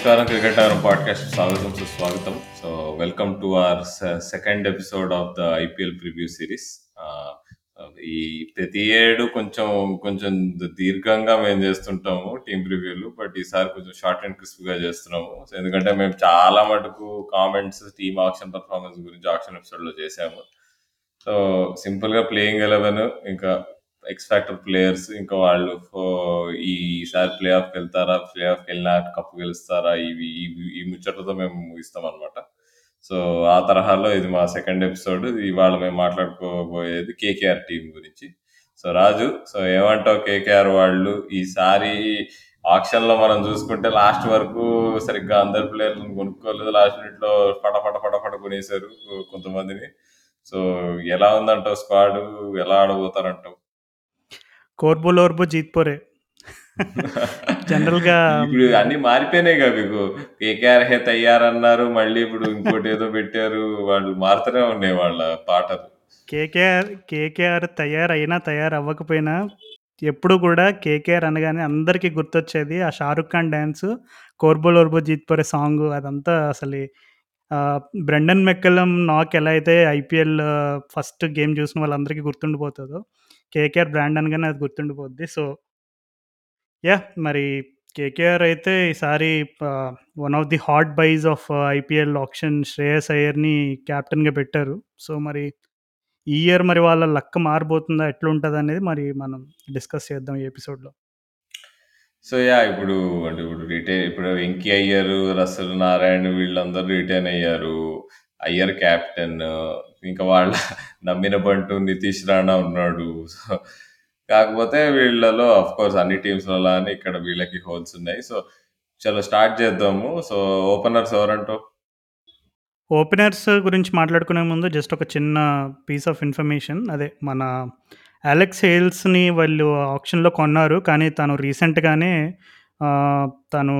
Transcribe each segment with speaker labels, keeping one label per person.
Speaker 1: నమస్కారం క్రికెట్ నగరం పాడ్కాస్ట్ స్వాగతం సుస్వాగతం. So welcome to our second episode of the IPL preview series. ఈ ప్రతి ఏడు కొంచెం కొంచెం దీర్ఘంగా మేము చేస్తుంటాము టీం ప్రివ్యూలు బట్ ఈసారి కొంచెం షార్ట్ అండ్ క్రిస్ప్గా చేస్తున్నాము ఎందుకంటే మేము చాలా మటుకు కామెంట్స్ టీమ్ ఆక్షన్ పర్ఫార్మెన్స్ గురించి ఆక్షన్ ఎపిసోడ్లో చేసాము సో సింపుల్గా ప్లేయింగ్ ఎలెవెన్ ఇంకా ఎక్స్ ఫ్యాక్టర్ ప్లేయర్స్ ఇంకా వాళ్ళు ఫో- ఈసారి ప్లే ఆఫ్ వెళ్తారా? ప్లే ఆఫ్ వెళ్ళినా కప్పు గెలుస్తారా? ఇవి ఈ ముచ్చటతో మేము ముగిస్తాం అనమాట సో ఆ తరహాలో ఇది మా సెకండ్ ఎపిసోడ్ ఇవాళ మేము మాట్లాడుకోబోయేది కేకేఆర్ టీం గురించి. సో రాజు సో ఏమంటావు కేకేఆర్ వాళ్ళు? ఈసారి ఆక్షన్లో మనం చూసుకుంటే లాస్ట్ వరకు సరిగ్గా అందరు ప్లేయర్లను కొనుక్కోలేదు. లాస్ట్ మినిట్లో పట పట పట పట కొనేశారు కొంతమందిని. సో ఎలా ఉందంటావు స్క్వాడ్ ఎలా ఆడబోతారంటావు?
Speaker 2: కోర్బో లోర్బో జీత్పోరే. జనరల్గా
Speaker 1: ఇప్పుడు అన్ని మారిపోయినాయి కదా మీకు. కేకేఆర్ హే తయ్యారన్నారు మళ్ళీ ఇప్పుడు ఇంకోటి ఏదో పెట్టారు వాళ్ళు మారుతూనే ఉన్నాయి వాళ్ళ పాటలు.
Speaker 2: కేకేఆర్ కేకేఆర్ తయారైనా తయారవ్వకపోయినా ఎప్పుడు కూడా కేకేఆర్ అనగానే అందరికీ గుర్తొచ్చేది ఆ షారుఖ్ ఖాన్ డ్యాన్స్ కోర్బో లోర్బో జీత్పోరే సాంగ్. అదంతా అసలు బ్రెండన్ మెక్కలం నాక్ ఎలా అయితే ఐపీఎల్ ఫస్ట్ గేమ్ చూసిన వాళ్ళందరికీ గుర్తుండిపోతుందో కేకేఆర్ బ్రాండ్ అనగానే అది గుర్తుండిపోద్ది. సో యా మరి కేకేఆర్ అయితే ఈసారి one of the hot buys of IPL auction Shreyas అయ్యర్ని క్యాప్టెన్గా పెట్టారు. సో మరి ఈ ఇయర్ మరి వాళ్ళ లక్క మారిపోతుందా? ఎట్లుంటుంది అనేది మరి మనం డిస్కస్ చేద్దాం ఈ ఎపిసోడ్లో.
Speaker 1: సో యా ఇప్పుడు అంటే ఇప్పుడు రిటైర్ ఇప్పుడు వెంకీ అయ్యారు రసల్ నారాయణ వీళ్ళందరూ రిటైన్ అయ్యారు. అయ్యర్ కెప్టెన్ ఇంకా వాళ్ళ నమ్మిన బంటు నితీష్ రాణా ఉన్నాడు. సో కాకపోతే వీళ్ళలో అఫ్ కోర్స్ అన్ని టీమ్స్లలో అని ఇక్కడ వీళ్ళకి హోల్స్ ఉన్నాయి. సో చలో స్టార్ట్ చేద్దాము. So openers ఎవరంటో?
Speaker 2: ఓపెనర్స్ గురించి మాట్లాడుకునే ముందు జస్ట్ ఒక చిన్న పీస్ ఆఫ్ ఇన్ఫర్మేషన్ అదే మన అలెక్స్ హేల్స్ని వాళ్ళు ఆప్షన్లో కొన్నారు. కానీ తను రీసెంట్గానే తను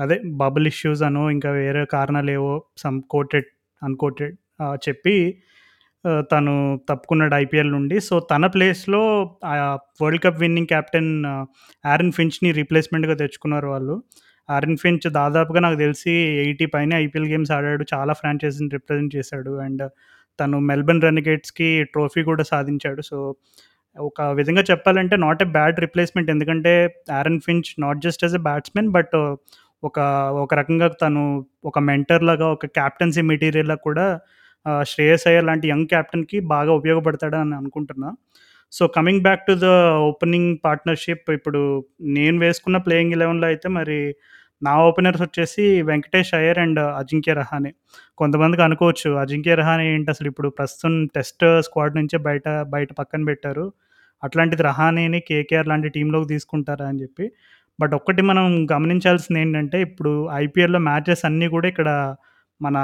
Speaker 2: అదే బబుల్ ఇష్యూస్ అను ఇంకా వేరే కారణాలు ఏవో సమ్ కోటెడ్ అన్కోటెడ్ చెప్పి తను తప్పుకున్నాడు ఐపీఎల్ నుండి. సో తన ప్లేస్లో World Cup winning captain Aaron ఫించ్ని రీప్లేస్మెంట్గా తెచ్చుకున్నారు వాళ్ళు. ఆరన్ ఫించ్ దాదాపుగా నాకు తెలిసి ఎయిటీ పైన ఐపీఎల్ గేమ్స్ ఆడాడు చాలా ఫ్రాంచైజీని రిప్రజెంట్ చేశాడు. అండ్ తను మెల్బర్న్ రెనిగేట్స్కి ట్రోఫీ కూడా సాధించాడు. సో ఒక విధంగా చెప్పాలంటే నాట్ ఎ బ్యాడ్ రిప్లేస్మెంట్. ఎందుకంటే Aaron Finch not just as a batsmen but ఒక ఒక రకంగా తను ఒక మెంటర్ లాగా ఒక క్యాప్టెన్సీ మెటీరియల్లా కూడా శ్రేయస్ అయ్యర్ లాంటి యంగ్ క్యాప్టెన్కి బాగా ఉపయోగపడతాడు అని అనుకుంటున్నా. So coming back to the opening partnership ఇప్పుడు నేను వేసుకున్న ప్లేయింగ్ ఎలెవెన్లో అయితే మరి నా ఓపెనర్స్ వచ్చేసి వెంకటేష్ అయ్యర్ అండ్ అజింక్య రహానే. కొంతమందికి అనుకోవచ్చు అజింక్య రహానే ఏంటి అసలు ఇప్పుడు ప్రస్తుతం టెస్ట్ స్క్వాడ్ నుంచే బయట బయట పక్కన పెట్టారు. అట్లాంటిది రహానేని కేకేఆర్ లాంటి టీంలోకి తీసుకుంటారా అని చెప్పి బట్ ఒక్కటి మనం గమనించాల్సింది ఏంటంటే ఇప్పుడు ఐపీఎల్లో మ్యాచెస్ అన్నీ కూడా ఇక్కడ మన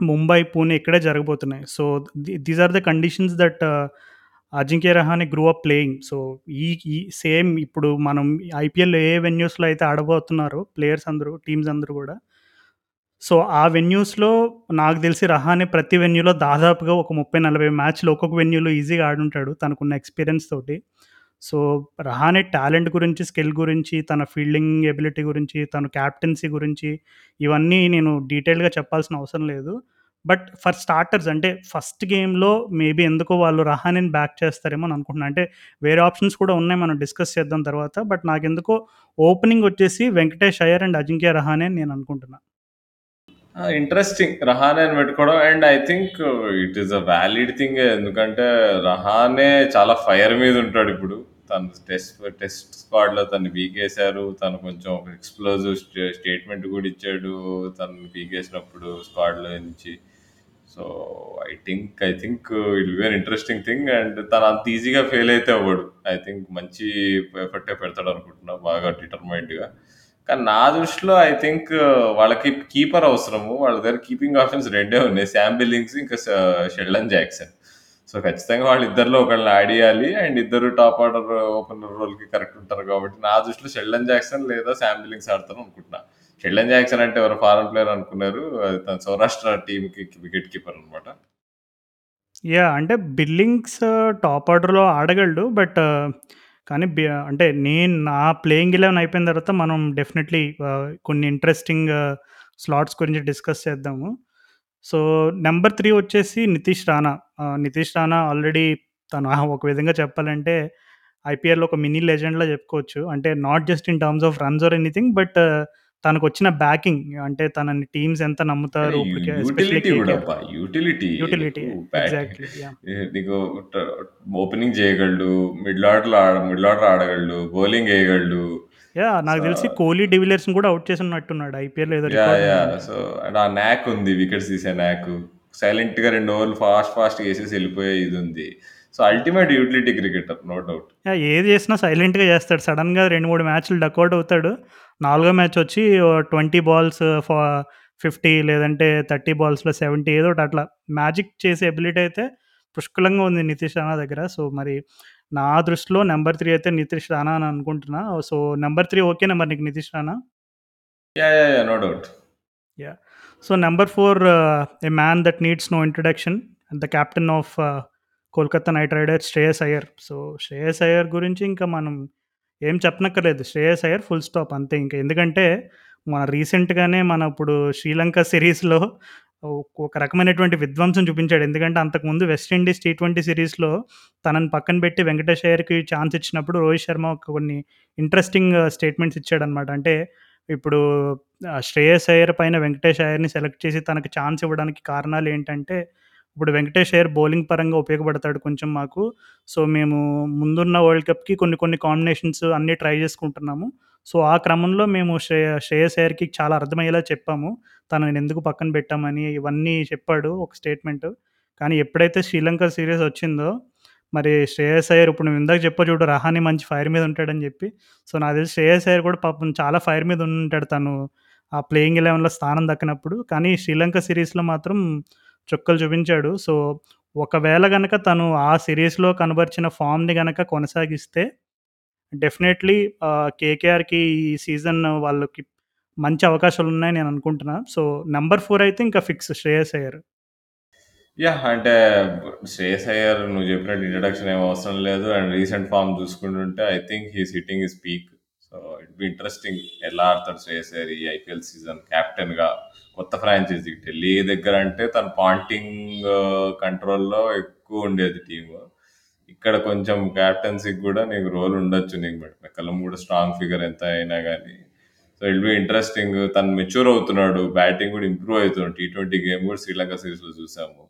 Speaker 2: ముంబై పూణే ఇక్కడే జరగబోతున్నాయి. So these are the conditions that Ajinkya Rahane grew up playing so ఈ ఈ సేమ్ ఇప్పుడు మనం ఐపీఎల్ ఏ వెన్యూస్లో అయితే ఆడబోతున్నారో ప్లేయర్స్ అందరూ టీమ్స్ అందరూ కూడా. సో ఆ వెన్యూస్లో నాకు తెలిసి రహానే ప్రతి వెన్యూలో దాదాపుగా ఒక ముప్పై నలభై మ్యాచ్లు ఒక్కొక్క వెన్యూలో ఈజీగా ఆడుంటాడు తనకున్న ఎక్స్పీరియన్స్ తోటి. సో రహానే టాలెంట్ గురించి స్కిల్ గురించి తన ఫీల్డింగ్ ఎబిలిటీ గురించి తన క్యాప్టెన్సీ గురించి ఇవన్నీ నేను డీటెయిల్గా చెప్పాల్సిన అవసరం లేదు. బట్ ఫర్ స్టార్టర్స్ అంటే ఫస్ట్ గేమ్లో మేబీ ఎందుకో వాళ్ళు రహానీని బ్యాక్ చేస్తారేమో అని అనుకుంటున్నాను అంటే వేరే ఆప్షన్స్ కూడా ఉన్నాయి మనం డిస్కస్ చేద్దాం తర్వాత. బట్ నాకెందుకో ఓపెనింగ్ వచ్చేసి వెంకటేష్ అయ్యర్ అండ్ అజింక్య రహానే అని నేను అనుకుంటున్నాను
Speaker 1: ఇంట్రెస్టింగ్. రహానే అని పెట్టుకోవడం. And I think it is a valid thing. ఎందుకంటే రహానే చాలా ఫైర్ మీద ఉంటాడు ఇప్పుడు. తను టెస్ట్ టెస్ట్ స్క్వాడ్లో తను పీకేశారు తను కొంచెం ఒక ఎక్స్ప్లోజివ్ స్టేట్మెంట్ కూడా ఇచ్చాడు తను పీకేసినప్పుడు స్క్వాడ్లో నుంచి. So I think I think it be an interesting thing and తను అంత ఈజీగా ఫెయిల్ అయితే అవ్వడు. ఐ థింక్ మంచి ఎఫర్టే పెడతాడు అనుకుంటున్నా బాగా డిటర్మైండ్గా కానీ నా దృష్టిలో ఐ థింక్ వాళ్ళకి కీపర్ అవసరము. వాళ్ళ దగ్గర కీపింగ్ ఆప్షన్స్ రెండే ఉన్నాయి. శామ్ బిల్లింగ్స్ ఇంకా uh, షెల్డన్ జాక్సన్ సో ఖచ్చితంగా వాళ్ళు ఇద్దరిలో ఒకళ్ళని ఆడియాలి అండ్ ఇద్దరు టాప్ ఆర్డర్ ఓపెనర్ రోల్కి కరెక్ట్ ఉంటారు కాబట్టి నా దృష్టిలో షెల్డన్ జాక్సన్ లేదా శామ్ బిల్లింగ్స్ ఆడతారు అనుకుంటున్నా. షెల్డన్ జాక్సన్ అంటే ఎవరు ఫారెన్ ప్లేయర్ అనుకున్నారు. అది తన సౌరాష్ట్ర టీమ్కి వికెట్ కీపర్ అనమాట
Speaker 2: యా అంటే బిల్లింగ్స్ uh, టాప్ ఆర్డర్లో ఆడగలడు బట్ uh, కానీ uh, అంటే నేను నా ప్లేయింగ్ 11 అయిపోయిన తర్వాత మనం డెఫినెట్‌లీ కొన్ని ఇంట్రెస్టింగ్ స్లాట్స్ గురించి డిస్కస్ చేద్దాము. సో, నంబర్ 3 వచ్చేసి నితీష్ రాణా. నితీష్ రాణా ఆల్రెడీ తను ఒక విధంగా చెప్పాలంటే ఐపీఎల్‌లో ఒక మినీ లెజెండ్‌లా చెప్పుకోవచ్చు. అంటే not just in terms of runs or anything but తనకొచ్చిన backing అంటే తనని టీమ్స్ ఎంత నమ్ముతారు ఎస్పెషల్లీ
Speaker 1: యూటిలిటీ. అబ్బా! Utility
Speaker 2: utility.
Speaker 1: నీకు బ్యాట్
Speaker 2: ఎగ్జాక్ట్‌లీ.
Speaker 1: ఓపెనింగ్ చేయగలడు. మిడిల్ ఆర్డర్‌లో ఆడ మిడిల్ ఆర్డర్ ఆడగలడు. బౌలింగ్ ఏయగలడు.
Speaker 2: యాహ్! నాకు తెలిసి కోహ్లీ, డివిలియర్స్‌ని కూడా ఔట్ చేసినట్టున్నాడు ఐపీఎల్‌లో ఏదో.
Speaker 1: సో, ఆ న్యాక్ ఉంది. వికెట్స్ తీసే న్యాక్. సైలెంట్‌గా 2 ఓవర్లు ఫాస్ట్ ఫాస్ట్‌గా ఏసేసి ఎళ్ళిపోయే ఇదుంది. So, ultimate utility cricketer no doubt.
Speaker 2: ఏది చేసినా సైలెంట్‌గా చేస్తాడు. సడెన్‌గా 2, 3 మ్యాచ్‌లు డకౌట్ అవుతాడు. నాలుగో మ్యాచ్ వచ్చి 20 బాల్స్ ఫా 50 లేదంటే 30 బాల్స్‌లో 70 ఏదో ఒకటి అట్లా మ్యాజిక్ చేసే ఎబిలిటీ అయితే పుష్కలంగా ఉంది నితీష్ రాణా దగ్గర. సో, మరి నా దృష్టిలో నంబర్ 3 అయితే నితీష్ రాణా అని అనుకుంటున్నా. సో, నంబర్ 3 ఓకేనా మరి నీకు Nitish?
Speaker 1: Yeah! Yeah! Yeah! No doubt.
Speaker 2: Yeah! So, number 4 a man that needs no introduction. The captain of Kolkata Knight Riders Shreyas Iyer. So, Shreyas Iyer గురించి ఇంకా మనం ఏం చెప్పనక్కర్లేదు. శ్రేయస్ అయ్యర్ ఫుల్ స్టాప్ అంతే ఇంక. ఎందుకంటే మన రీసెంట్‌గానే మన ఇప్పుడు శ్రీలంక సిరీస్‌లో ఒక రకమైనటువంటి విధ్వంసం చూపించాడు. ఎందుకంటే అంతకుముందు వెస్టిండీస్ టీ ట్వంటీ సిరీస్‌లో తనని పక్కన పెట్టి వెంకటేష్ అయ్యర్‌కి ఛాన్స్ ఇచ్చినప్పుడు రోహిత్ శర్మ కొన్ని ఇంట్రెస్టింగ్ స్టేట్మెంట్స్ ఇచ్చాడనమాట. అంటే ఇప్పుడు uh, శ్రేయస్ అయ్యర్ పైన వెంకటేష్ అయ్యర్‌ని సెలెక్ట్ చేసి తనకు ఛాన్స్ ఇవ్వడానికి కారణాలు ఏంటంటే, ఇప్పుడు వెంకటేష్ అయ్యర్ బౌలింగ్ పరంగా ఉపయోగపడతాడు కొంచెం మాకు. సో, మేము ముందున్న వరల్డ్ కప్‌కి కొన్ని కొన్ని కాంబినేషన్స్ అన్నీ ట్రై చేసుకుంటున్నాము. సో, ఆ క్రమంలో మేము శ్రేయ శ్రేయస్ అయ్యర్‌కి చాలా అర్థమయ్యేలా చెప్పాము. తనని ఎందుకు పక్కన పెట్టామని ఇవన్నీ చెప్పాడు ఒక స్టేట్మెంట్. కానీ ఎప్పుడైతే శ్రీలంక సిరీస్ వచ్చిందో, మరి శ్రేయస్ అయ్యర్ ఇప్పుడు నువ్వు ఇందాక చెప్పా చూడు రహాని మంచి ఫైర్ మీద ఉంటాడని చెప్పి. సో, నాకు తెలిసి శ్రేయస్ అయ్యర్ కూడా పాపం చాలా ఫైర్ మీద ఉంటాడు తను ఆ ప్లేయింగ్ 11లో స్థానం దక్కినప్పుడు కానీ శ్రీలంక సిరీస్లో మాత్రం చుక్కలు చూపించాడు. సో, ఒకవేళ కనుక తను ఆ సిరీస్లో కనబరిచిన ఫామ్ని కనుక కొనసాగిస్తే డెఫినెట్‌లీ కేకేఆర్‌కి ఈ సీజన్ వాళ్ళకి మంచి అవకాశాలు ఉన్నాయి నేను అనుకుంటున్నా. సో, నంబర్ ఫోర్ అయితే ఇంకా ఫిక్స్ శ్రేయస్ అయ్యర్.
Speaker 1: యా అంటే శ్రేయస్ అయ్యర్ నువ్వు చెప్పినట్టు ఇంట్రడక్షన్ ఏం అవసరం లేదు. And recent form చూసుకుంటుంటే I think he's is hitting peak. So, it be interesting ఎలా ఆడతాడు శ్రేయస్ అయ్యర్ ఈ ఐపీఎల్ సీజన్ కెప్టెన్‌గా కొత్త ఫ్రాంచైజీ ఢిల్లీ దగ్గర అంటే తన పాంటింగ్ కంట్రోల్‌లో ఎక్కువ ఉండేది టీము. ఇక్కడ కొంచెం కెప్టెన్సీకి కూడా నీకు రోల్ ఉండొచ్చు నీకు బట్ మెక్కలం కూడా స్ట్రాంగ్ ఫిగర్ ఎంత అయినా కానీ సో, ఇట్ బి ఇంట్రెస్టింగ్. తను మెచ్యూర్ అవుతున్నాడు. బ్యాటింగ్ కూడా ఇంప్రూవ్ అవుతున్నాడు. టీ ట్వంటీ గేమ్ కూడా శ్రీలంక సీరీస్‌లో చూసాము.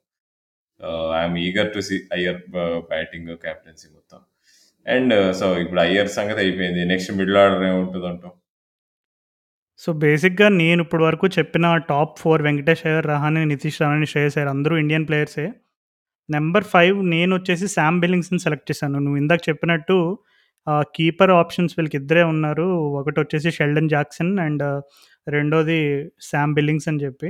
Speaker 1: I'm I eager to see Iyer batting, captaincy మొత్తం. అండ్ సో, uh, ఇప్పుడు అయ్యర్ సంగతి అయిపోయింది. నెక్స్ట్ మిడిల్ ఆర్డర్ ఏముంటదంటావు?
Speaker 2: సో, బేసిక్‌గా నేను ఇప్పటి వరకు చెప్పిన టాప్ ఫోర్ వెంకటేష్ అయ్యర్, రహాని నితీష్ రాణా, శ్రేయస్ అయ్యర్ అందరూ ఇండియన్ ప్లేయర్సే. నెంబర్ ఫైవ్ నేను వచ్చేసి శామ్ బిల్లింగ్స్‌ని సెలెక్ట్ చేశాను. నువ్వు ఇందాక చెప్పినట్టు కీపర్ ఆప్షన్స్ వీళ్ళకిద్దరే ఉన్నారు. ఒకటొచ్చేసి షెల్డన్ జాక్సన్ అండ్ రెండోది సామ్ బిల్లింగ్స్ అని చెప్పి.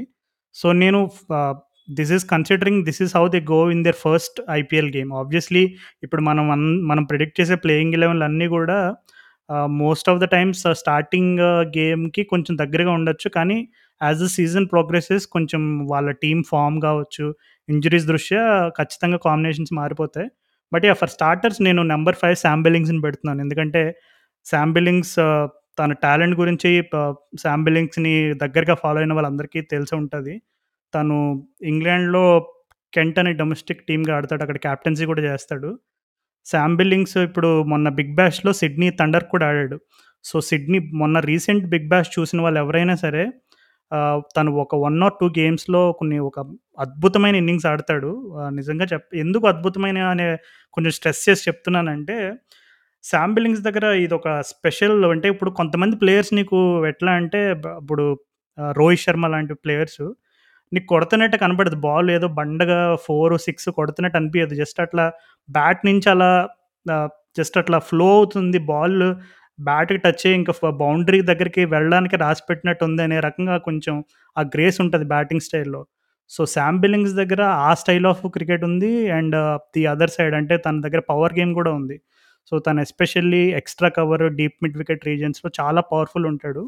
Speaker 2: సో, నేను ఆహ్, this is considering this is how they go in their first IPL game. Obviously ఇప్పుడు మనం అన్ మనం ప్రిడిక్ట్ చేసే ప్లేయింగ్ 11లు అన్నీ కూడా ఆహ్, most of the times starting గేమ్‌కి కొంచెం దగ్గరగా ఉండొచ్చు. కానీ యాస్ ద సీజన్ ప్రోగ్రెసెస్ కొంచెం వాళ్ళ టీమ్ ఫార్మ్ కావచ్చు, ఇంజురీస్ దృష్ట్యా ఖచ్చితంగా కాంబినేషన్స్ మారిపోతాయి. బట్ యా ఫర్ స్టార్టర్స్ నేను నంబర్ 5 సామ్ బిల్లింగ్స్‌ని పెడుతున్నాను. ఎందుకంటే శాంబిలింగ్స్ బిల్లింగ్స్ uh, తన టాలెంట్ గురించి uh, శాంబిలింగ్స్ని బిల్లింగ్స్‌ని దగ్గరగా ఫాలో అయిన వాళ్ళందరికీ తెలిసి ఉంటుంది తను ఇంగ్లాండ్‌లో కెంట్ అనే డొమెస్టిక్ టీమ్‌గా ఆడతాడు. అక్కడ కెప్టెన్సీ కూడా చేస్తాడు. శాంబిలింగ్స్ బిల్లింగ్స్ ఇప్పుడు మొన్న బిగ్ బ్యాష్లో సిడ్నీ థండర్ కూడా ఆడాడు. సో, సిడ్నీ మొన్న రీసెంట్ బిగ్ బ్యాష్ చూసిన వాళ్ళు ఎవరైనా సరే తను ఒక వన్ ఆర్ టూ గేమ్స్‌లో కొన్ని ఒక అద్భుతమైన ఇన్నింగ్స్ ఆడతాడు. నిజంగా చెప్ ఎందుకు అద్భుతమైన అనే కొంచెం స్ట్రెస్ చేసి చెప్తున్నానంటే, సామ్ బిల్లింగ్స్ దగ్గర ఇదొక స్పెషల్ అంటే ఇప్పుడు కొంతమంది ప్లేయర్స్ నీకు ఎట్లా అంటే ఇప్పుడు రోహిత్ శర్మ లాంటి ప్లేయర్స్ నీకు కొడుతున్నట్టు కనపడదు. బాల్ ఏదో బండగా 4, 6 కొడుతున్నట్టు అనిపియదు. జస్ట్ అట్లా బ్యాట్ నుంచి అలా జస్ట్ అట్లా ఫ్లో అవుతుంది బాల్ బ్యాట్‌కి టచ్ అయ్యి ఇంకా బౌండరీ దగ్గరికి వెళ్ళడానికి రాసిపెట్టినట్టు ఉంది అనే రకంగా కొంచెం ఆ గ్రేస్ ఉంటది బ్యాటింగ్ స్టైల్‌లో. సో, సామ్ బిల్లింగ్స్ దగ్గర ఆ స్టైల్ ఆఫ్ క్రికెట్ ఉంది. అండ్ ది అదర్ సైడ్ అంటే తన దగ్గర పవర్ గేమ్ కూడా ఉంది. సో, తను especially extra cover, deep mid wicket రీజియన్స్‌లో చాలా పవర్‌ఫుల్ ఉంటాడు.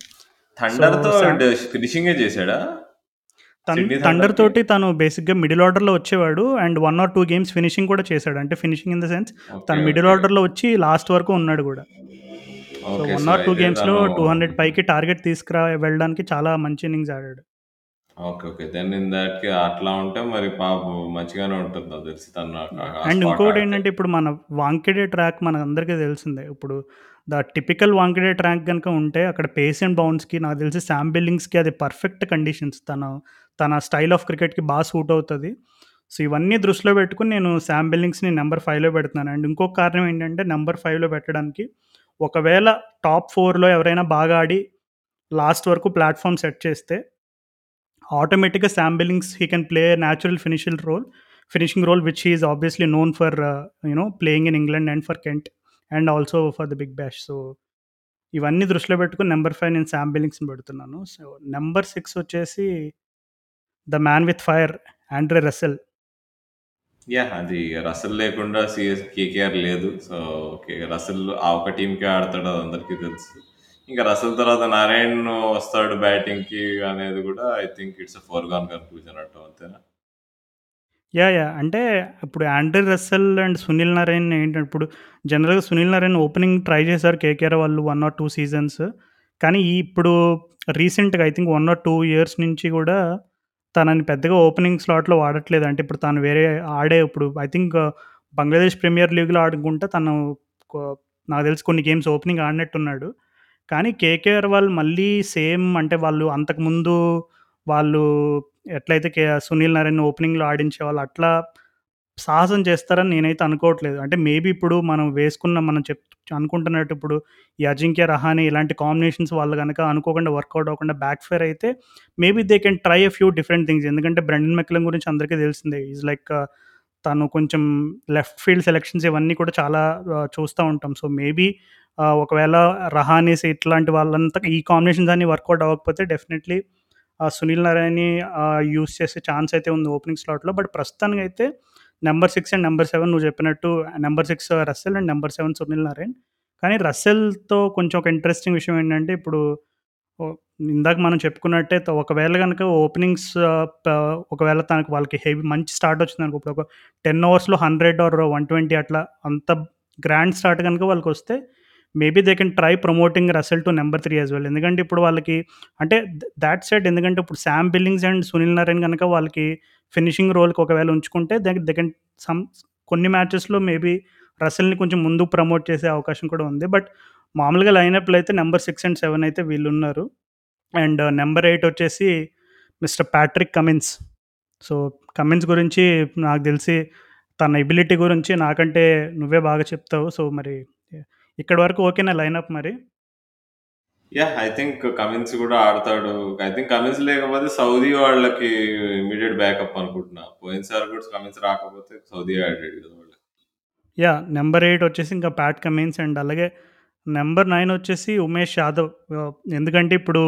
Speaker 2: థండర్ తోటి తను బేసిక్‌గా మిడిల్ ఆర్డర్‌లో వచ్చేవాడు. అండ్ 1 ఆర్ 2 గేమ్స్ ఫినిషింగ్ కూడా చేశాడు. అంటే ఫినిషింగ్ ఇన్ ద సెన్స్. తను మిడిల్. ఆర్డర్‌లో వచ్చి లాస్ట్ వరకు ఉన్నాడు గూడా. So,
Speaker 1: okay.
Speaker 2: 1
Speaker 1: సో,
Speaker 2: ఆర్ 2
Speaker 1: అయితే
Speaker 2: గేమ్స్‌లో
Speaker 1: తను
Speaker 2: 200 పైకి టార్గెట్ తీసుకురా వెళ్ళడానికి చాలా మంచి ఇన్నింగ్స్ ఆడాడు.
Speaker 1: ఓకే. ఓకే. దెన్ ఇన్ అట్లా ఉంటే మరి పాపం మంచిగానే ఉంటుంది నాకు తెలిసి తను! ఆ
Speaker 2: అండ్
Speaker 1: స్పాట్ ఆడితే.
Speaker 2: ఇంకోటేంటంటే ఇప్పుడు మన వాంకెడే ట్రాక్ మనందరికీ తెలిసిందే. ఇప్పుడు ద టిపికల్ వాంకెడే ట్రాక్ గనుక ఉంటే అక్కడ పేస్ అండ్ బౌన్స్‌కి నాకు తెలిసి సామ్ బిల్లింగ్స్‌కి అది పర్ఫెక్ట్ కండిషన్స్. తను తన స్టైల్ ఆఫ్ క్రికెట్‌కి బా సూట్ అవుతది. సో, ఇవన్నీ దృష్టిలో పెట్టుకొని నేను సామ్ బిల్లింగ్స్‌ని నంబర్ 5లో పెడుతున్నాను. అండ్ ఇంకొక కారణం ఏంటంటే నంబర్ 5లో పెట్టడానికి ఒకవేళ టాప్ ఫోర్లో ఎవరైనా బాగా ఆడి లాస్ట్ వరకు ప్లాట్ఫామ్ సెట్ చేస్తే ఆటోమేటిక్‌గా Sam Billings he can play natural finishing role finishing role which is is obviously known for you know playing in England and for Kent and also for the Big Bash. So, ఇవన్నీ దృష్టిలో పెట్టుకుని number five నేను Sam బిల్లింగ్స్‌ని పెడుతున్నాను. So, number six వచ్చేసి the man with fire Andre Russell.
Speaker 1: Yeah! అది Russell లేకుండా సీఎస్ కేకేఆర్ లేదు. So, okay. రసెల్ ఆ ఒక టీమ్‌కే ఆడతాడు అది అందరికీ తెలుసు. ఇంకా రసెల్ తర్వాత నారాయణ్ వస్తాడు బ్యాటింగ్‌కి అనేది కూడా I think it's a foregone conclusion అంటావు అంతేనా?
Speaker 2: యాహ్! యాహ్! అంటే ఇప్పుడు Andre Russell and Sunil Narine ఏంటంటే ఇప్పుడు జనరల్‌గా సునీల్ నారాయణ్ ఓపెనింగ్ ట్రై చేశారు కేకేఆర్ వాళ్ళు 1 ఆర్ 2 సీజన్స్. కానీ ఇప్పుడు రీసెంట్‌గా ఐ థింక్ 1 ఆర్ 2 ఇయర్స్ నుంచి కూడా తనని పెద్దగా ఓపెనింగ్ స్లాట్‌లో వాడట్లేదు. అంటే ఇప్పుడు తను వేరే ఆడే ఇప్పుడు I think uh, Bangladesh Premier లీగ్‌లో ఆడుకుంటే తను నాకు తెలిసి కొన్ని గేమ్స్ ఓపెనింగ్ ఆడినట్టున్నాడు. కానీ కేకేఆర్ వాళ్ళు మళ్ళీ సేమ్ అంటే వాళ్ళు అంతకుముందు వాళ్ళు ఎట్లయితే కే సునీల్ నారాయణ్ ఓపెనింగ్‌లో ఆడించే వాళ్ళు అట్లా సాహసం చేస్తారని నేనైతే అనుకోవట్లేదు. అంటే మేబీ ఇప్పుడు మనం వేసుకున్న మనం చెప్ అనుకుంటున్నట్టు ఇప్పుడు ఈ అజింక్య రహానే ఇలాంటి కాంబినేషన్స్ వాళ్ళు కనుక అనుకోకుండా వర్కౌట్ అవ్వకుండా బ్యాక్ ఫైర్ అయితే maybe they can try a few different things. ఎందుకంటే బ్రెండన్ మెక్లం గురించి అందరికీ తెలిసిందే. ఈజ్ లైక్ uh, తను కొంచెం లెఫ్ట్ ఫీల్డ్ సెలక్షన్స్ ఇవన్నీ కూడా చాలా uh, చూస్తూ ఉంటాం. సో, మేబీ uh, ఒకవేళ రహానేస్ ఇట్లాంటి వాళ్ళంతా ఈ కాంబినేషన్స్ అన్నీ వర్కౌట్ అవ్వకపోతే డెఫినెట్‌లీ సునీల్ నారాయణ్‌ని యూస్ యూజ్ చేసే ఛాన్స్ అయితే ఉంది ఓపెనింగ్ స్లాట్‌లో. బట్ ప్రస్తుతానికి అయితే number six and number seven నువ్వు చెప్పినట్టు number six Russell and number seven Sunil Narine. కానీ రస్సెల్‌తో కొంచెం ఒక ఇంట్రెస్టింగ్ విషయం ఏంటంటే ఇప్పుడు ఇందాక మనం చెప్పుకున్నట్టే ఒకవేళ కనుక ఓపెనింగ్స్ ఒకవేళ తనకు వాళ్ళకి హెవీ మంచి స్టార్ట్ వచ్చిందనుకో ఇప్పుడు ఒక టెన్ అవర్స్లో హండ్రెడ్ ఆర్ 120 అట్లా అంత గ్రాండ్ స్టార్ట్ కనుక వాళ్ళకి వస్తే maybe they can try promoting Russell to number three as well. ఎందుకంటే ఇప్పుడు వాళ్ళకి అంటే దాట్ సెట్ ఎందుకంటే ఇప్పుడు Sam Billings and Sunil Narine కనుక వాళ్ళకి ఫినిషింగ్ రోల్‌కి ఒకవేళ ఉంచుకుంటే దే దే కెన్ సమ్ కొన్ని మ్యాచెస్‌లో మేబీ రసల్ని కొంచెం ముందు ప్రమోట్ చేసే అవకాశం కూడా ఉంది. బట్ మామూలుగా లైనప్‌లో అయితే నెంబర్ సిక్స్ అండ్ సెవెన్ అయితే వీళ్ళు ఉన్నారు అండ్ నెంబర్ ఎయిట్ వచ్చేసి Mister Patrick Cummins. So, Cummins గురించి నాకు తెలిసి తన ఎబిలిటీ గురించి నాకంటే నువ్వే బాగా చెప్తావు. సో, మరి ఇక్కడి వరకు ఓకేనా లైనప్ మరి?
Speaker 1: యాహ్! ఐ థింక్ కమిన్స్ కూడా ఆడతాడు. ఐ థింక్ కమిన్స్ లేకపోతే సౌదీ వాళ్ళకి ఇమ్మీడియేట్ బ్యాకప్ అనుకుంటున్నా. పోయినసారి కూడా కమిన్స్ రాకపోతే సౌదీ ఆడాడు కదా వాళ్ళు.
Speaker 2: యాహ్! నంబర్ 8 వచ్చేసి ఇంకా ప్యాట్ కమిన్స్ అండ్ అలాగే నంబర్ 9 వచ్చేసి ఉమేష్ యాదవ్. ఆహ్, ఎందుకంటే ఇప్పుడు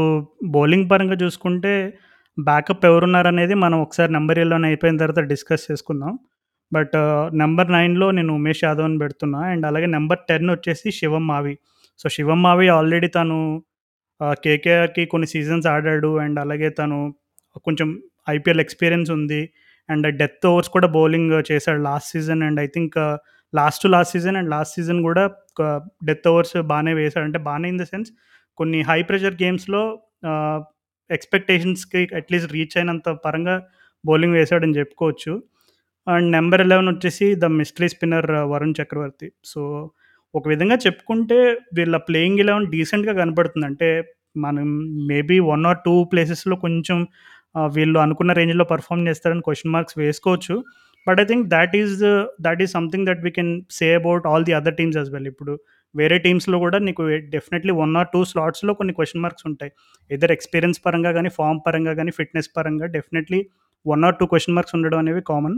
Speaker 2: బౌలింగ్ పరంగా చూసుకుంటే బ్యాకప్ ఎవరున్నారనేది మనం ఒకసారి నంబర్ 11 అయిపోయిన తర్వాత డిస్కస్ చేసుకుందాం. బట్ నెంబర్ నైన్లో నేను ఉమేష్ యాదవ్‌ని పెడుతున్నా. అండ్ అలాగే నెంబర్ టెన్ వచ్చేసి శివం మావి. సో, శివం మావి ఆల్రెడీ తను కేకేఆర్‌కి కొన్ని సీజన్స్ ఆడాడు. అండ్ అలాగే తను కొంచెం ఐపీఎల్ ఎక్స్‌పీరియన్స్ ఉంది. అండ్ డెత్ ఓవర్స్ కూడా బౌలింగ్ చేశాడు last season and I think last last season and last season కూడా డెత్ ఓవర్స్ బాగానే వేశాడు. అంటే బాగానే ఇన్ ద సెన్స్ కొన్ని హై ప్రెషర్ గేమ్స్‌లో ఎక్స్‌పెక్టేషన్స్‌కి అట్‌లీస్ట్ రీచ్ అయినంత పరంగా బౌలింగ్ వేశాడని చెప్పుకోవచ్చు. అండ్ నెంబర్ ఎలెవెన్ వచ్చేసి the mystery spinner Varun Chakravarthy. So, ఒక విధంగా చెప్పుకుంటే వీళ్ళ ప్లేయింగ్ 11 డీసెంట్‌గా కనపడుతుంది. అంటే మనం మేబీ వన్ ఆర్ టూ ప్లేసెస్‌లో కొంచెం వీళ్ళు అనుకున్న రేంజ్‌లో పర్ఫామ్ చేస్తారని క్వశ్చన్ మార్క్స్ వేసుకోవచ్చు. But I think that is that is something that we can say about all the other teams as well. ఇప్పుడు వేరే టీమ్స్‌లో కూడా నీకు డెఫినెట్‌లీ వన్ ఆర్ టూ స్లాట్స్‌లో కొన్ని క్వశ్చన్ మార్క్స్ ఉంటాయి. ఎదర్ ఎక్స్‌పీరియన్స్ పరంగా కానీ ఫామ్ పరంగా కానీ ఫిట్‌నెస్ పరంగా definitely one or two question marks ఉండడం అనేవి కామన్.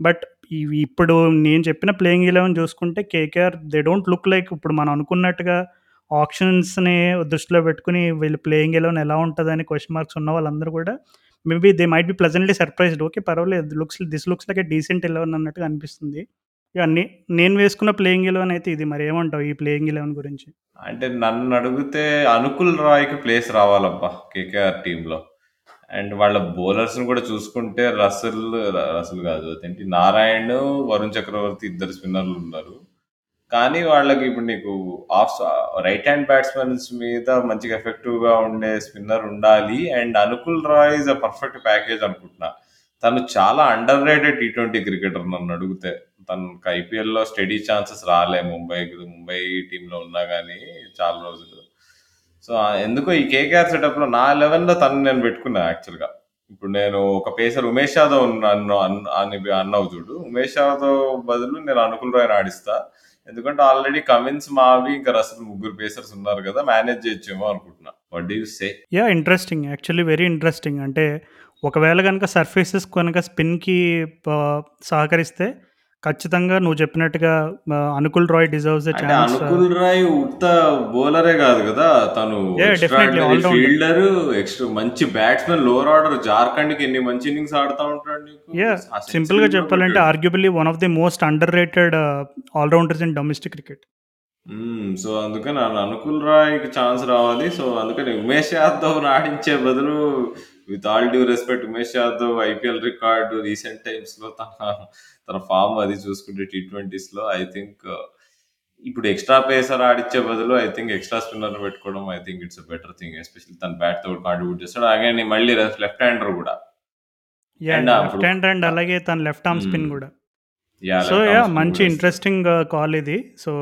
Speaker 2: బట్ ఇవి ఇప్పుడు నేను చెప్పిన ప్లేయింగ్ 11 చూసుకుంటే KKR they don't look like ఇప్పుడు మనం అనుకున్నట్టుగా ఆప్షన్స్‌ని దృష్టిలో పెట్టుకుని వీళ్ళు ప్లేయింగ్ 11 ఎలా ఉంటుందని క్వశ్చన్ మార్క్స్ ఉన్న వాళ్ళందరూ కూడా maybe they might be pleasantly surprised. Okay పర్వాలేదు looks this looks like decent 11 అన్నట్టుగా అనిపిస్తుంది. ఇవన్నీ నేను వేసుకున్న ప్లేయింగ్ 11 అయితే ఇది. మరి ఏమంటావు ఈ ప్లేయింగ్ 11 గురించి?
Speaker 1: అంటే నన్నడిగితే అనుకుల్ రాయ్‌కి ప్లేస్ రావాలబ్బా కేకేఆర్ టీంలో అండ్ వాళ్ళ బౌలర్స్‌ని కూడా చూసుకుంటే రసల్ రసల్ కాదు అదేంటి నారాయణ్, వరుణ్ చక్రవర్తి ఇద్దరు స్పిన్నర్‌లు ఉన్నారు. కానీ వాళ్ళకి ఇప్పుడు నీకు ఆఫ్ రైట్ హ్యాండ్ బ్యాట్స్‌మెన్స్ మీద మంచిగా ఎఫెక్టివ్‌గా ఉండే స్పిన్నర్ ఉండాలి. And Anukul Roy is a perfect package అనుకుంటున్నా. తను చాలా underrated T twenty cricketer నన్ను అడిగితే. తనకి ఐపీఎల్‌లో స్టడీ ఛాన్సెస్ రాలే ముంబైకి ముంబై టీమ్‌లో ఉన్నా గానీ చాలా రోజులు. సో, ఎందుకో ఈ కేకేఆర్ సెటప్‌లో నా లెవెన్‌లో తను నేను పెట్టుకున్నా యాక్చువల్‌గా. ఇప్పుడు నేను ఒక పేసర్ ఉమేష్ యాదవ్ నన్ను అన్ అని అన్నావు చూడు. ఉమేష్ యాదవ్ బదులు నేను అనుకుల్ రాయ్‌ని ఆడిస్తా. ఎందుకంటే ఆల్రెడీ కమిన్స్, మావి ఇంకా రసల్ ముగ్గురు పేసర్స్ ఉన్నారు కదా! మేనేజ్ చేయొచ్చేమో అనుకుంటున్నా. What do you say?
Speaker 2: Yeah interesting. Actually very interesting. అంటే ఒకవేళ కనుక సర్ఫేసెస్ కనుక స్పిన్‌కి సహకరిస్తే ఖచ్చితంగా నువ్వు చెప్పినట్టుగా అనుకుల్ రాయ్ డిజర్వ్స్.
Speaker 1: అనుకుల్ రాయ్ ఉత్త బౌలరే కాదు కదా! తను. ఫీల్డర్, ఎక్స్‌ట్రా మంచి బ్యాట్స్‌మన్ లోవర్ ఆర్డర్ జార్ఖండ్‌కి ఎన్ని మంచి ఇన్నింగ్స్ ఆడుతా ఉంటాడు సెంచరీ కూడా
Speaker 2: చెప్పాలంటే. Arguably one of the most underrated all rounders in domestic cricket.
Speaker 1: So, అందుకని అను అనుకుల్ రాయ్‌కి ఛాన్స్ రావాలి. సో, అందుకని ఉమేష్ యాదవ్‌ని ఆడించే బదులు with all due respect Umesh Yadav IPL record recent టైమ్స్‌లో తన తన ఫార్మ్ అది చూసుకుంటే టీ ట్వెంటీస్‌లో ఐ థింక్ ఇప్పుడు ఎక్స్‌ట్రా పేసర్ ఆడిచ్చే బదులు ఐ థింక్ ఎక్స్‌ట్రా స్పిన్నర్‌ని పెట్టుకోవడం I think it's better thing. Especially తన బ్యాట్‌తో కూడా కాంట్రిబ్యూట్ చేస్తాడు. అగైన్ మళ్ళీ లెఫ్ట్ హ్యాండర్ కూడా. And
Speaker 2: left hand and
Speaker 1: ah,
Speaker 2: అలాగే తన left arm spin.
Speaker 1: Yeah!
Speaker 2: So!
Speaker 1: Spin
Speaker 2: మంచి
Speaker 1: కూడా.
Speaker 2: ఇంట్రెస్టింగ్ కాల్ ఇది. సో,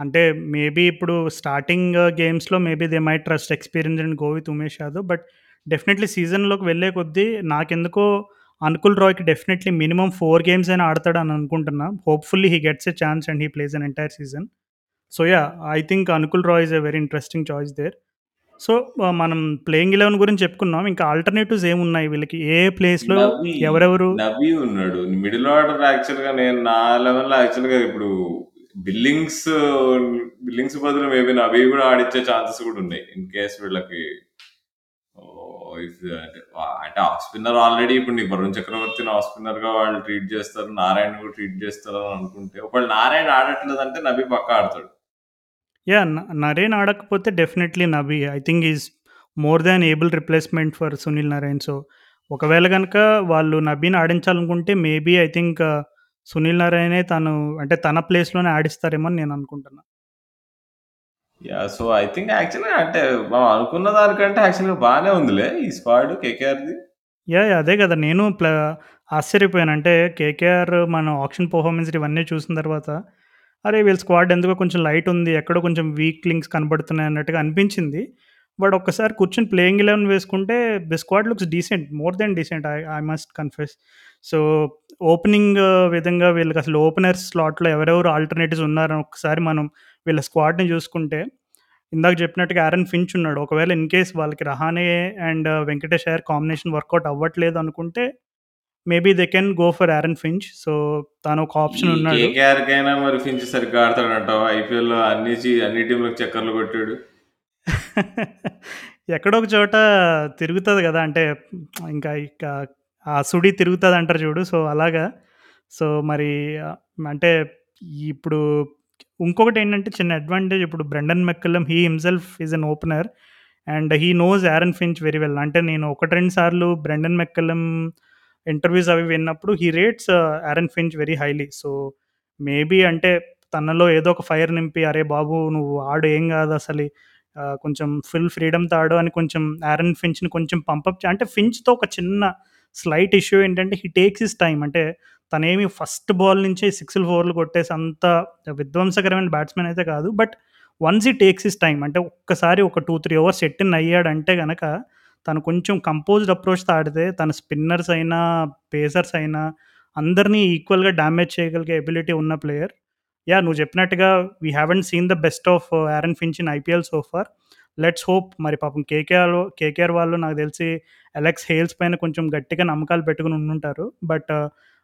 Speaker 2: అంటే మేబీ ఇప్పుడు స్టార్టింగ్ గేమ్స్‌లో maybe they might trust experience and go with Umesh Yadav. But definitely సీజన్‌లోకి వెళ్ళే కొద్దీ నాకెందుకో అనుకుల్ రాయ్‌కి డెఫినెట్లీ మినిమమ్ 4 గేమ్స్ అయినా ఆడతాడని అనుకుంటున్నా. Hopefully he gets a chance and he plays an entire season. So, yeah! I think Anukul Roy is a very interesting choice there. So, మనం playing 11 గురించి చెప్పుకున్నాం. ఇంకా ఆల్టర్‌నేటివ్స్ ఏమున్నాయి వీళ్ళకి? ఏ ప్లేస్‌లో
Speaker 1: నవీ,
Speaker 2: ఎవరెవరు
Speaker 1: నవీ ఉన్నాడు. మిడిల్ ఆర్డర్ యాక్చువల్‌గా నేను నా లెవెల్‌లో యాక్చువల్‌గా ఇప్పుడు బిల్లింగ్స్ బిల్లింగ్స్ బదులు మేబీ నవీ కూడా ఆడిచ్చే ఛాన్సెస్ కూడా ఉన్నాయి. ఇన్ కేస్ వీళ్ళకి అంటే ఆఫ్ స్పిన్నర్ ఆల్రెడీ ఇప్పుడు నీకు వరుణ్ చక్రవర్తిని ఆఫ్ స్పిన్నర్‌గా వాళ్ళు ట్రీట్ చేస్తారు. నారాయణ్ కూడా ట్రీట్ చేస్తారు అని అనుకుంటే ఒకవేళ నారాయణ్ ఆడట్లేదంటే నబీ పక్క ఆడతాడు.
Speaker 2: Yeah Naren ఆడకపోతే definitely Nabi. I think is more than able replacement for Sunil Narine so, ఒకవేళ కనుక వాళ్ళు నబీని ఆడించాలనుకుంటే మేబీ ఐ థింక్ సునీల్ నారాయణే తను అంటే తన ప్లేస్‌లోనే ఆడిస్తారేమో అని నేను అనుకుంటున్నాను
Speaker 1: యాహ్! సో, ఐ థింక్ యాక్చువల్‌గా అంటే మనం అనుకున్న దానికంటే యాక్చువల్‌గా బానే ఉందిలే ఈ స్క్వాడ్ కేకేఆర్‌ది.
Speaker 2: యాహ్! యాహ్! అదే కదా! నేను ప్ల ఆశ్చర్యపోయాను. అంటే కేకేఆర్ మన ఆక్షన్ పర్ఫార్మెన్స్ ఇవన్నీ చూసిన తర్వాత, అరే! వీళ్ళ స్క్వాడ్ ఎందుకో కొంచెం లైట్ ఉంది. ఎక్కడో కొంచెం వీక్ లింక్స్ కనబడుతున్నాయి అన్నట్టుగా అనిపించింది. బట్ ఒక్కసారి కూర్చొని ప్లేయింగ్ 11 వేసుకుంటే the squad looks decent. More than decent I I must confess. So, opening విధంగా వీళ్ళకి అసలు ఓపెనర్స్ స్లాట్‌లో ఎవరెవరు ఆల్టర్‌నేటివ్స్ ఉన్నారని ఒకసారి మనం వీళ్ళ స్క్వాడ్‌ని చూసుకుంటే, ఇందాక చెప్పినట్టుగా ఆరన్ ఫించ్ ఉన్నాడు. ఒకవేళ ఇన్ కేస్ వాళ్ళకి Rahane and Venkatesh Iyer combination work out అవ్వట్లేదు అనుకుంటే, maybe they can go for Aaron Finch. So, తను ఒక ఆప్షన్ ఉన్నాడు.
Speaker 1: కేకేఆర్‌కైనా మరి ఫించ్ సరిగ్గా ఆడతాడంటావా? ఐపీఎల్‌లో అన్ని అన్ని టీమ్‌లకు చక్కర్లు కొట్టాడు.
Speaker 2: ఎక్కడో ఒక చోట తిరుగుతది గదా! అంటే ఇంకా ఇక ఆ సుడి తిరుగుతదంటారు చూడు. సో, అలాగా. సో, మరి అంటే ఇప్పుడు ఇంకొకటి ఏంటంటే చిన్న అడ్వాంటేజ్ ఇప్పుడు Brendon McCullum he himself is an opener and he knows Aaron Finch very well. అంటే నేను 1, 2 సార్లు బ్రెండన్ మెక్కలం ఇంటర్వ్యూస్ అవి విన్నప్పుడు he rates Aaron Finch very highly. So, maybe అంటే తనలో ఏదో ఒక ఫైర్ నింపి, "అరే బాబు! నువ్వు ఆడు ఏం కాదు అసలు కొంచెం ఫుల్ ఫ్రీడమ్‌తో ఆడు" అని కొంచెం ఆరన్ ఫించ్‌ని కొంచెం పంపప్ అంటే ఫించ్‌తో ఒక చిన్న స్లైట్ ఇష్యూ ఏంటంటే హీ టేక్స్ ఇస్ టైం అంటే తనేమి ఫస్ట్ బాల్ నుంచే సిక్స్‌లు, ఫోర్‌లు కొట్టేసి అంత విధ్వంసకరమైన బ్యాట్స్మెన్ అయితే కాదు. But once he takes his time అంటే ఒక్కసారి ఒక టూ త్రీ అవర్స్ ఎట్టిన్ అయ్యాడంటే కనుక తను కొంచెం కంపోజ్డ్ అప్రోచ్‌తో ఆడితే తన స్పిన్నర్స్ అయినా, పేసర్స్ అయినా అందరినీ ఈక్వల్‌గా డ్యామేజ్ చేయగలిగే ఎబిలిటీ ఉన్న ప్లేయర్. యా నువ్వు చెప్పినట్టుగా we haven't seen the best of Aaron Finch in IPL so far. Let's hope మరి పాపం కేకేఆర్ కేకేఆర్ వాళ్ళు నాకు తెలిసి అలెక్స్ హేల్స్ పైన కొంచెం గట్టిగా నమ్మకాలు పెట్టుకుని ఉండుంటారు. బట్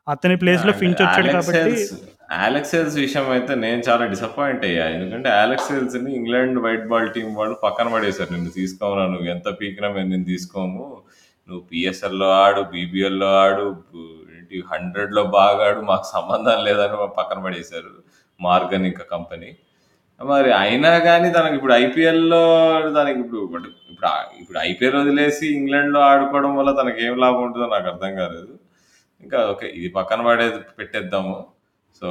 Speaker 2: అతని ప్లేస్‌లో
Speaker 1: అండ్
Speaker 2: ఫించ్ వచ్చాడు కాబట్టి
Speaker 1: హెల్స్ అలెక్స్ హెల్స్ విషయం అయితే నేను చాలా డిసప్పాయింట్ అయ్యా. ఎందుకంటే అలెక్స్ హెల్స్‌ని ఇంగ్లాండ్ వైట్ బాల్ టీమ్ వాళ్ళు పక్కన పడేశారు. నిన్ను తీసుకోమురా నువ్వు ఎంత పీకినా మేము నిన్ను తీసుకోము. నువ్వు పీఎస్ఎల్‌లో ఆడు, బీబీఎల్‌లో ఆడు, ఏంటి 100లో బాగా ఆడు మాకు సంబంధం లేదని పక్కన పడేశారు. మార్గన్ ఇంకా కంపెనీ. మరి అయినా గానీ తనకిప్పుడు ఐపీఎల్‌లో తనకిప్పుడు ఇప్పుడు ఇప్పుడు ఇప్పుడు ఐపీఎల్ వదిలేసి ఇంగ్లాండ్‌లో ఆడుకోవడం వల్ల తనకేం లాభం ఉంటదో నాకర్థం కాలేదు. ఇంకా ఓకే. ఇది పక్కన పడేది పెట్టేద్దాము. సో,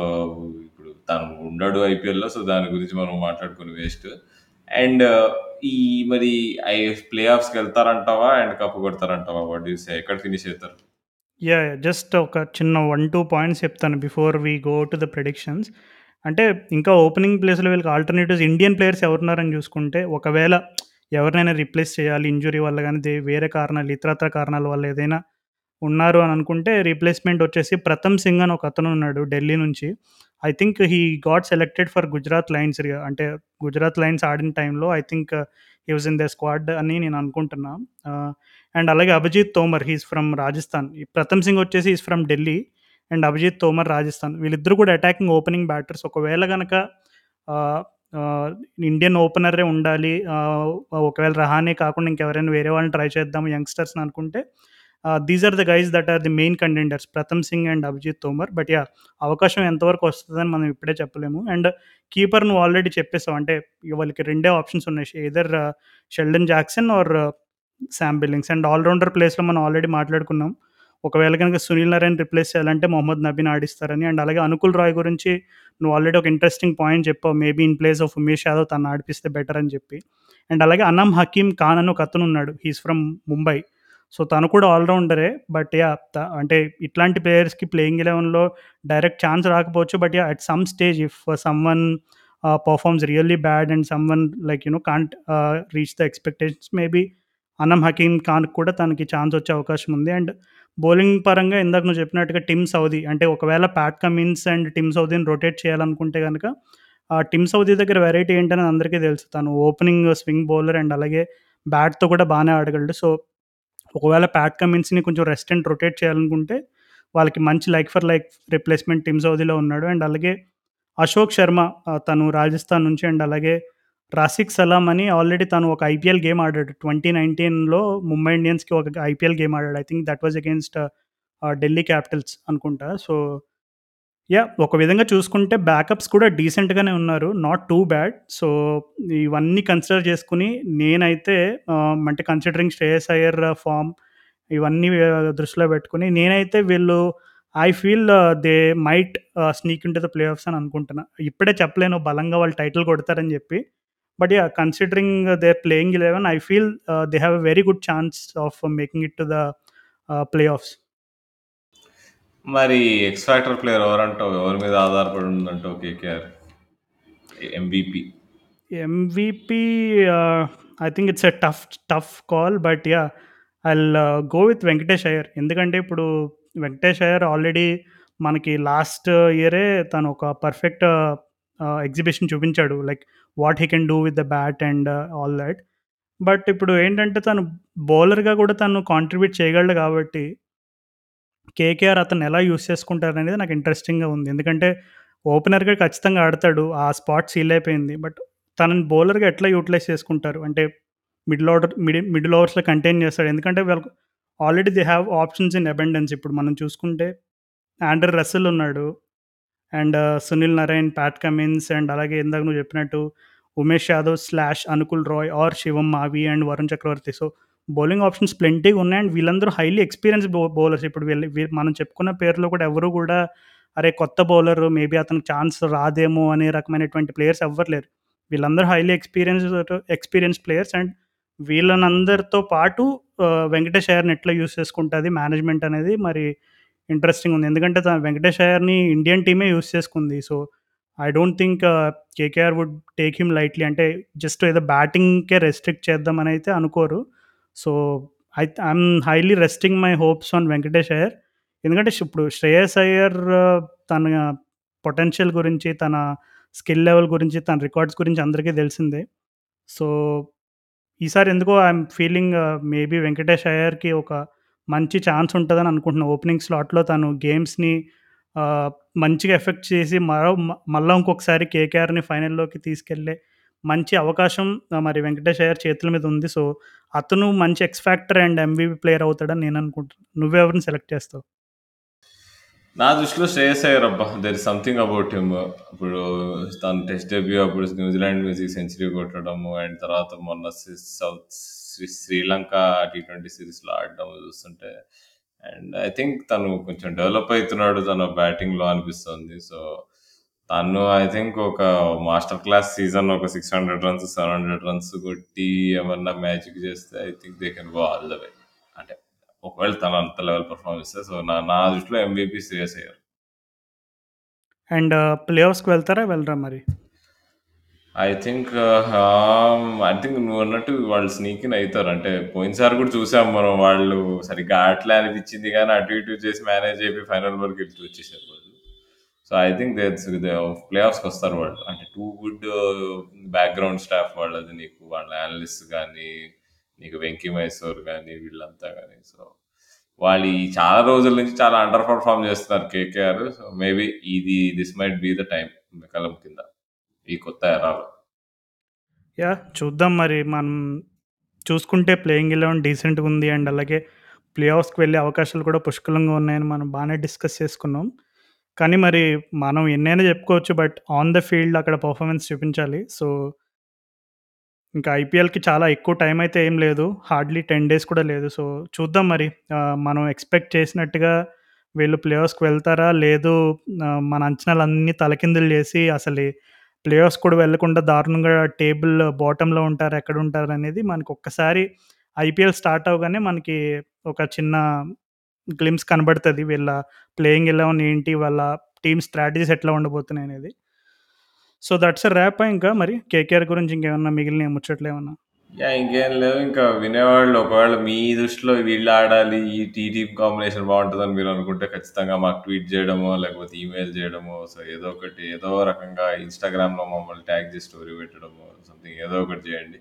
Speaker 1: ఇప్పుడు తను ఉండడు ఐపీఎల్‌లో. సో, దాని గురించి మనం మాట్లాడుకుని వేస్ట్. అండ్ ఈ మరి ఐ ప్లే ఆఫ్స్కి వెళ్తారంటావా అండ్ కప్ కొడతారంటావా? వాట్ యూస్ ఎక్కడ ఫినిష్
Speaker 2: అవుతారు యా జస్ట్ ఒక చిన్న 1, 2 పాయింట్స్ చెప్తాను before we go to the predictions. అంటే ఇంకా ఓపెనింగ్ ప్లేస్‌లో వీళ్ళకి ఆల్టర్‌నేటివ్స్ ఇండియన్ ప్లేయర్స్ ఎవరున్నారని చూసుకుంటే, ఒకవేళ ఎవరినైనా రీప్లేస్ చేయాలి ఇంజురీ వల్ల కానీ వేరే కారణాలు ఇతరత్ర కారణాల వల్ల ఏదైనా ఉన్నారు అని అనుకుంటే రీప్లేస్‌మెంట్ వచ్చేసి ప్రథమ్ సింగ్ అని ఒక అతను ఉన్నాడు ఢిల్లీ నుంచి. I think he got selected for Gujarat Lions అంటే గుజరాత్ లయన్స్ ఆడిన టైంలో I think he was in the squad అని నేను అనుకుంటున్నా. Uh, అండ్ అలాగే Abhijeet Tomar he's is from Rajasthan. ఈ ప్రథమ్ సింగ్ వచ్చేసి is from Delhi and Abhijeet Tomar Rajasthan. వీళ్ళిద్దరూ కూడా అటాకింగ్ ఓపెనింగ్ బ్యాటర్స్. ఒకవేళ కనుక ఇండియన్ ఓపెనరే ఉండాలి. Uh, ఒకవేళ రహానే కాకుండా ఇంకెవరైనా వేరే వాళ్ళని ట్రై చేద్దాం యంగ్‌స్టర్స్‌ని అనుకుంటే these are the guys that are the main contenders Pratham Singh and Abhijeet Tomar. But ya అవకాశం ఎంతవరకు వస్తుందని మనం ఇప్పుడే చెప్పలేము. అండ్ కీపర్ నువ్వు ఆల్రెడీ చెప్పేసావు. అంటే వాళ్ళకి రెండే ఆప్షన్స్ ఉన్నాయి. Either Sheldon Jackson or Sam Billings and all rounder ప్లేస్‌లో మనం ఆల్రెడీ మాట్లాడుకున్నాం. ఒకవేళ గనక సునీల్ నారాయణ రిప్లేస్ చేయాలంటే మొహమ్మద్ నబీని ఆడిస్తారని. అండ్ అలాగే అనుకుల్ రాయ్ గురించి నువ్వు ఆల్రెడీ ఒక ఇంట్రెస్టింగ్ పాయింట్ చెప్పావు. Maybe in place of Umesh Yadav తను ఆడిపిస్తే బెటర్ అని చెప్పి. అండ్ అలాగే అనం హకీమ్ ఖాన్ అని ఒకతను ఉన్నాడు. He's from Mumbai. సో, తను కూడా ఆల్ రౌండరే. బట్ యా త అంటే ఇట్లాంటి ప్లేయర్స్‌కి ప్లేయింగ్ 11లో డైరెక్ట్ ఛాన్స్ రాకపోవచ్చు. But yeah at some stage if someone performs really bad and someone like you know can't reach the expectations maybe Aman Hakim Khan కూడా తనకి ఛాన్స్ వచ్చే అవకాశం ఉంది. అండ్ బౌలింగ్ పరంగా ఇందాక నువ్వు చెప్పినట్టుగా టిమ్ సౌదీ అంటే ఒకవేళ ప్యాట్ కమిన్స్ అండ్ టిమ్ సౌదీని రొటేట్ చేయాలనుకుంటే కనుక టిమ్ సౌదీ దగ్గర వెరైటీ ఏంటని అందరికీ తెలుసు. తను ఓపెనింగ్ స్వింగ్ బౌలర్ అండ్ అలాగే బ్యాట్‌తో కూడా బాగానే ఆడగలడు. సో, ఒకవేళ ప్యాట్ కమిన్స్‌ని కొంచెం రెస్ట్ అండ్ రొటేట్ చేయాలనుకుంటే వాళ్ళకి మంచి like for like replacement Tim సౌదీలో ఉన్నాడు. అండ్ అలాగే అశోక్ శర్మ తను రాజస్థాన్ నుంచి అండ్ అలాగే రాసిక్ సలాం అని ఆల్రెడీ తను ఒక ఐపీఎల్ గేమ్ ఆడాడు. 2019లో ముంబై ఇండియన్స్‌కి ఒక ఐపీఎల్ గేమ్ ఆడాడు. I think that was against Delhi Capitals అనుకుంటా. సో, యా ఒక విధంగా చూసుకుంటే బ్యాకప్స్ కూడా డీసెంట్‌గానే ఉన్నారు. Not too bad. సో, ఇవన్నీ కన్సిడర్ చేసుకొని నేనైతే ఆహ్, అంటే కన్సిడరింగ్ శ్రేయస్ అయ్యర్ ఫార్మ్ ఇవన్నీ దృష్టిలో పెట్టుకొని నేనైతే వీళ్ళు I feel they might ah, sneak into the playoffs అని అనుకుంటున్నా. ఇప్పుడే చెప్పలేను బలంగా వాళ్ళు టైటిల్ కొడతారని చెప్పి. But yeah! Considering their playing 11 I feel ah, they have a very good chance of making it to the ah, playoffs.
Speaker 1: మరి X factor player ఎవరంటావు? ఎవరి మీద ఆధారపడి ఉందంటావు KKR? MVP.
Speaker 2: MVP I think it's a tough tough call. But yeah I'll go with Venkatesh Iyer. ఎందుకంటే ఇప్పుడు Venkatesh Iyer already మనకి last ఇయరే తను ఒక పర్ఫెక్ట్ ఎగ్జిబిషన్ చూపించాడు. Like what he can do with the bat and all that but ఇప్పుడు ఏంటంటే తను బౌలర్‌గా కూడా తను కాంట్రిబ్యూట్ చేయగలడు కాబట్టి కేకేఆర్ అతను ఎలా యూజ్ చేసుకుంటారనేది నాకు ఇంట్రెస్టింగ్‌గా ఉంది. ఎందుకంటే ఓపెనర్‌గా ఖచ్చితంగా ఆడతాడు. ఆ స్పాట్ సీల్ అయిపోయింది. బట్ తనని బౌలర్‌గా ఎట్లా యూటిలైజ్ చేసుకుంటారు? అంటే మిడిల్ ఆర్డర్ మిడి మిడిల్ ఓవర్స్‌లో కంటైన్ చేస్తాడు. ఎందుకంటే వీళ్ళకి already they have options in abundance ఇప్పుడు మనం చూసుకుంటే ఆండర్ రస్సెల్ ఉన్నాడు. And Sunil Narine Pat Cummins and అలాగే ఇందాక నువ్వు చెప్పినట్టు Umesh Yadav slash Anukul Roy or Shivam Mavi and Varun Chakravarthy. So, bowling options ప్లెంటీగా ఉన్నాయి. అండ్ వీళ్ళందరూ హైలీ ఎక్స్పీరియన్స్ బౌలర్స్. ఇప్పుడు వీళ్ళు మనం చెప్పుకున్న పేర్లో కూడా ఎవరు కూడా అరే! కొత్త బౌలర్ మేబీ అతనికి ఛాన్స్ రాదేమో అనే రకమైనటువంటి ప్లేయర్స్ ఎవ్వరు లేరు. వీళ్ళందరూ highly experience experience players and వీళ్ళనందరితో పాటు వెంకటేష్ అయ్యర్‌ని ఎట్లా యూజ్ చేసుకుంటుంది మేనేజ్‌మెంట్ అనేది మరి ఇంట్రెస్టింగ్ ఉంది. ఎందుకంటే వెంకటేష్ అయ్యర్‌ని ఇండియన్ టీమే యూజ్ చేసుకుంది. So, I don't think KKR would take him lightly. అంటే జస్ట్ ఏదో బ్యాటింగ్‌కే రెస్ట్రిక్ట్ చేద్దామని అయితే అనుకోరు. So, I I'm highly resting my hopes on Venkatesh Iyer. ఎందుకంటే ఇప్పుడు శ్రేయస్ అయ్యర్ తన పొటెన్షియల్ గురించి, తన స్కిల్ లెవెల్ గురించి, తన రికార్డ్స్ గురించి అందరికీ తెలిసిందే. సో, ఈసారి ఎందుకో ఐఎమ్ ఫీలింగ్ మేబీ వెంకటేష్ అయ్యర్‌కి ఒక మంచి ఛాన్స్ ఉంటుందని అనుకుంటున్నా. ఓపెనింగ్ స్లాట్‌లో తను గేమ్స్‌ని మంచిగా ఎఫెక్ట్ చేసి మరో మ ఇంకొకసారి కేకేఆర్‌ని ఫైనల్‌లోకి తీసుకెళ్ళే మంచి అవకాశం మరి వెంకటేష్ అయ్యర్ చేతుల మీద ఉంది. సో, అతను మంచి X factor and MVP player అవుతాడని నేను అనుకుంటున్నాను నువ్వెవరిని సెలెక్ట్ చేస్తావు?
Speaker 1: నా దృష్టిలో శ్రేయస్ అయ్యర్ అబ్బా there is something about him ఇప్పుడు తను టెస్ట్ డెబ్యూ అప్పుడు న్యూజిలాండ్ మీద సెంచరీ కొట్టడము అండ్ తర్వాత మొన్న south Sri- Sri Lanka T twenty సిరీస్లో ఆడడం చూస్తుంటే అండ్ ఐ థింక్ తను కొంచెం డెవలప్ అవుతున్నాడు తన బ్యాటింగ్లో అనిపిస్తుంది సో తను ఐ థింక్ ఒక మాస్టర్ క్లాస్ సీజన్ ఒక six hundred runs seven hundred runs కొట్టి ఏమన్నా మ్యాజిక్ చేస్తే I think they can go all the way అంటే ఒకవేళ తను అంత లెవెల్ పర్ఫార్మ్ ఇస్తే సో నా నా దృష్టిలో ఎంబీపీ శ్రేయస్ అయ్యారు.
Speaker 2: అండ్ ప్లే ఆఫ్స్కి వెళ్తారా వెళ్ళరా మరి?
Speaker 1: ఐ థింక్ ఐ థింక్ నువ్వు అన్నట్టు వాళ్ళు స్నీకిన్ అవుతారు. అంటే పోయినసారి కూడా చూసాం మనం వాళ్ళు సరిగ్గా ఆటలే అనిపించింది కానీ అటు ఇటు చేసి మేనేజ్ అయిపోయి ఫైనల్ వరకు వచ్చేసారు so I think they play ఆఫ్స్కి వస్తారు వాళ్ళు అంటే టూ గుడ్ బ్యాక్గ్రౌండ్ స్టాఫ్ వాళ్ళది నీకు వాళ్ళ అనలిస్ట్ కానీ నీకు వెంకీ మైసూర్ కానీ వీళ్ళంతా కానీ సో వాళ్ళు ఈ చాలా రోజుల నుంచి చాలా అండర్ పర్ఫామ్ చేస్తున్నారు కేకేఆర్. సో మేబీ ఇది this might be the time కలం కింద ఈ కొత్త ఎరాలో.
Speaker 2: యా చూద్దాం మరి. మనం చూసుకుంటే ప్లేయింగ్ ఎలెవెన్ డీసెంట్గా ఉంది. అండ్ అలాగే ప్లే ఆఫ్స్కి వెళ్ళే అవకాశాలు కూడా పుష్కలంగా ఉన్నాయని మనం బాగానే డిస్కస్ చేసుకున్నాం. కానీ మరి మనం ఎన్నైనా చెప్పుకోవచ్చు బట్ ఆన్ ద ఫీల్డ్ అక్కడ పర్ఫార్మెన్స్ చూపించాలి. సో ఇంకా ఐపీఎల్కి చాలా ఎక్కువ టైం అయితే ఏం లేదు. హార్డ్లీ టెన్ డేస్ కూడా లేదు. సో చూద్దాం మరి. మనం ఎక్స్పెక్ట్ చేసినట్టుగా వీళ్ళు ప్లే ఆఫ్స్కి వెళ్తారా? లేదు మన అంచనాలు అన్నీ తలకిందులు చేసి అసలు ప్లే ఆఫ్స్ కూడా వెళ్ళకుండా దారుణంగా టేబుల్ బాటంలో ఉంటారు? ఎక్కడ ఉంటారు? అనేది మనకు ఒక్కసారి ఐపీఎల్ స్టార్ట్ అవగానే మనకి ఒక చిన్న గ్లిమ్స్ కనబడుతుంది వీళ్ళ ప్లేయింగ్ ఎలా ఉంది ఏంటి వాళ్ళ టీమ్ స్ట్రాటజీస్ ఎట్లా ఉండబోతున్నాయి అనేది. సో దట్స్ ర్యాప్ ఇంకా మరి? కేకేఆర్ గురించి ఇంకేమన్నా మిగిలిన ముచ్చట్లు ఏమన్నా?
Speaker 1: యా ఇంకేం లేవు. ఇంకా వినేవాళ్ళు ఒకవేళ మీ దృష్టిలో వీళ్ళు ఆడాలి ఈ టీ టీమ్ కాంబినేషన్ బాగుంటుందని మీరు అనుకుంటే ఖచ్చితంగా మాకు ట్వీట్ చేయడమో లేకపోతే ఈమెయిల్ చేయడమో సో ఏదో ఒకటి ఏదో రకంగా ఇన్స్టాగ్రామ్లో మమ్మల్ని ట్యాగ్ చేసి స్టోరీ పెట్టడమో సంథింగ్ ఏదో ఒకటి చేయండి.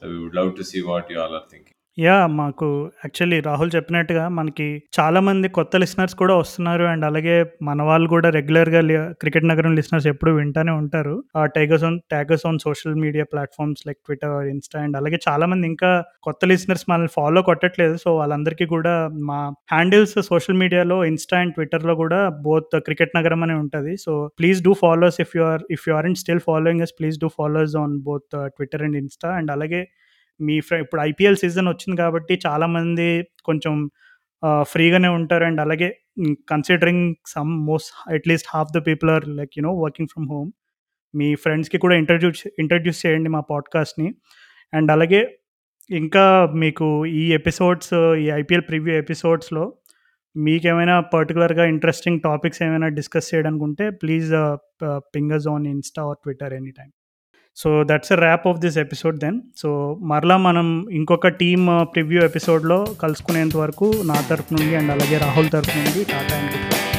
Speaker 1: So we would love to see what you all are thinking
Speaker 2: yeah మాకు యాక్చువల్లీ రాహుల్ చెప్పినట్టుగా మనకి చాలామంది కొత్త లిసనర్స్ కూడా వస్తున్నారు అండ్ అలాగే మన వాళ్ళు కూడా రెగ్యులర్గా క్రికెట్ నగరం లిసనర్స్ ఎప్పుడు వింటానే ఉంటారు. ఆ tigers on taggers on social media platforms like Twitter Insta and అలాగే చాలామంది ఇంకా కొత్త లిసనర్స్ మనల్ని ఫాలో కొట్టట్లేదు. సో వాళ్ళందరికీ కూడా మా హ్యాండిల్స్ సోషల్ మీడియాలో ఇన్స్టా అండ్ ట్విట్టర్లో కూడా బోత్ క్రికెట్ నగరం అని ఉంటుంది. So please do follows if you are if you are in still following us please do follows on both Twitter and Insta and అలాగే మీ ఫ్రె ఇప్పుడు ఐపీఎల్ సీజన్ వచ్చింది కాబట్టి చాలామంది కొంచెం ఫ్రీగానే ఉంటారు. అండ్ అలాగే considering some most at least half the people are like you know working from home మీ ఫ్రెండ్స్కి కూడా ఇంట్రడ్యూస్ ఇంట్రడ్యూస్ చేయండి మా పాడ్కాస్ట్ని అండ్ అలాగే ఇంకా మీకు ఈ ఎపిసోడ్స్ ఈ ఐపీఎల్ ప్రివ్యూ ఎపిసోడ్స్లో మీకేమైనా పర్టికులర్గా ఇంట్రెస్టింగ్ టాపిక్స్ ఏమైనా డిస్కస్ చేయడానికి ఉంటే please pingers on Insta or Twitter any time so that's wrap of this episode then. So మరలా మనం ఇంకొక టీమ్ uh, ప్రివ్యూ ఎపిసోడ్లో కలుసుకునేంత వరకు నా తరపు నుండి అండ్ అలాగే రాహుల్ తరపు నుండి టాటా అండ్ గుడ్ బై.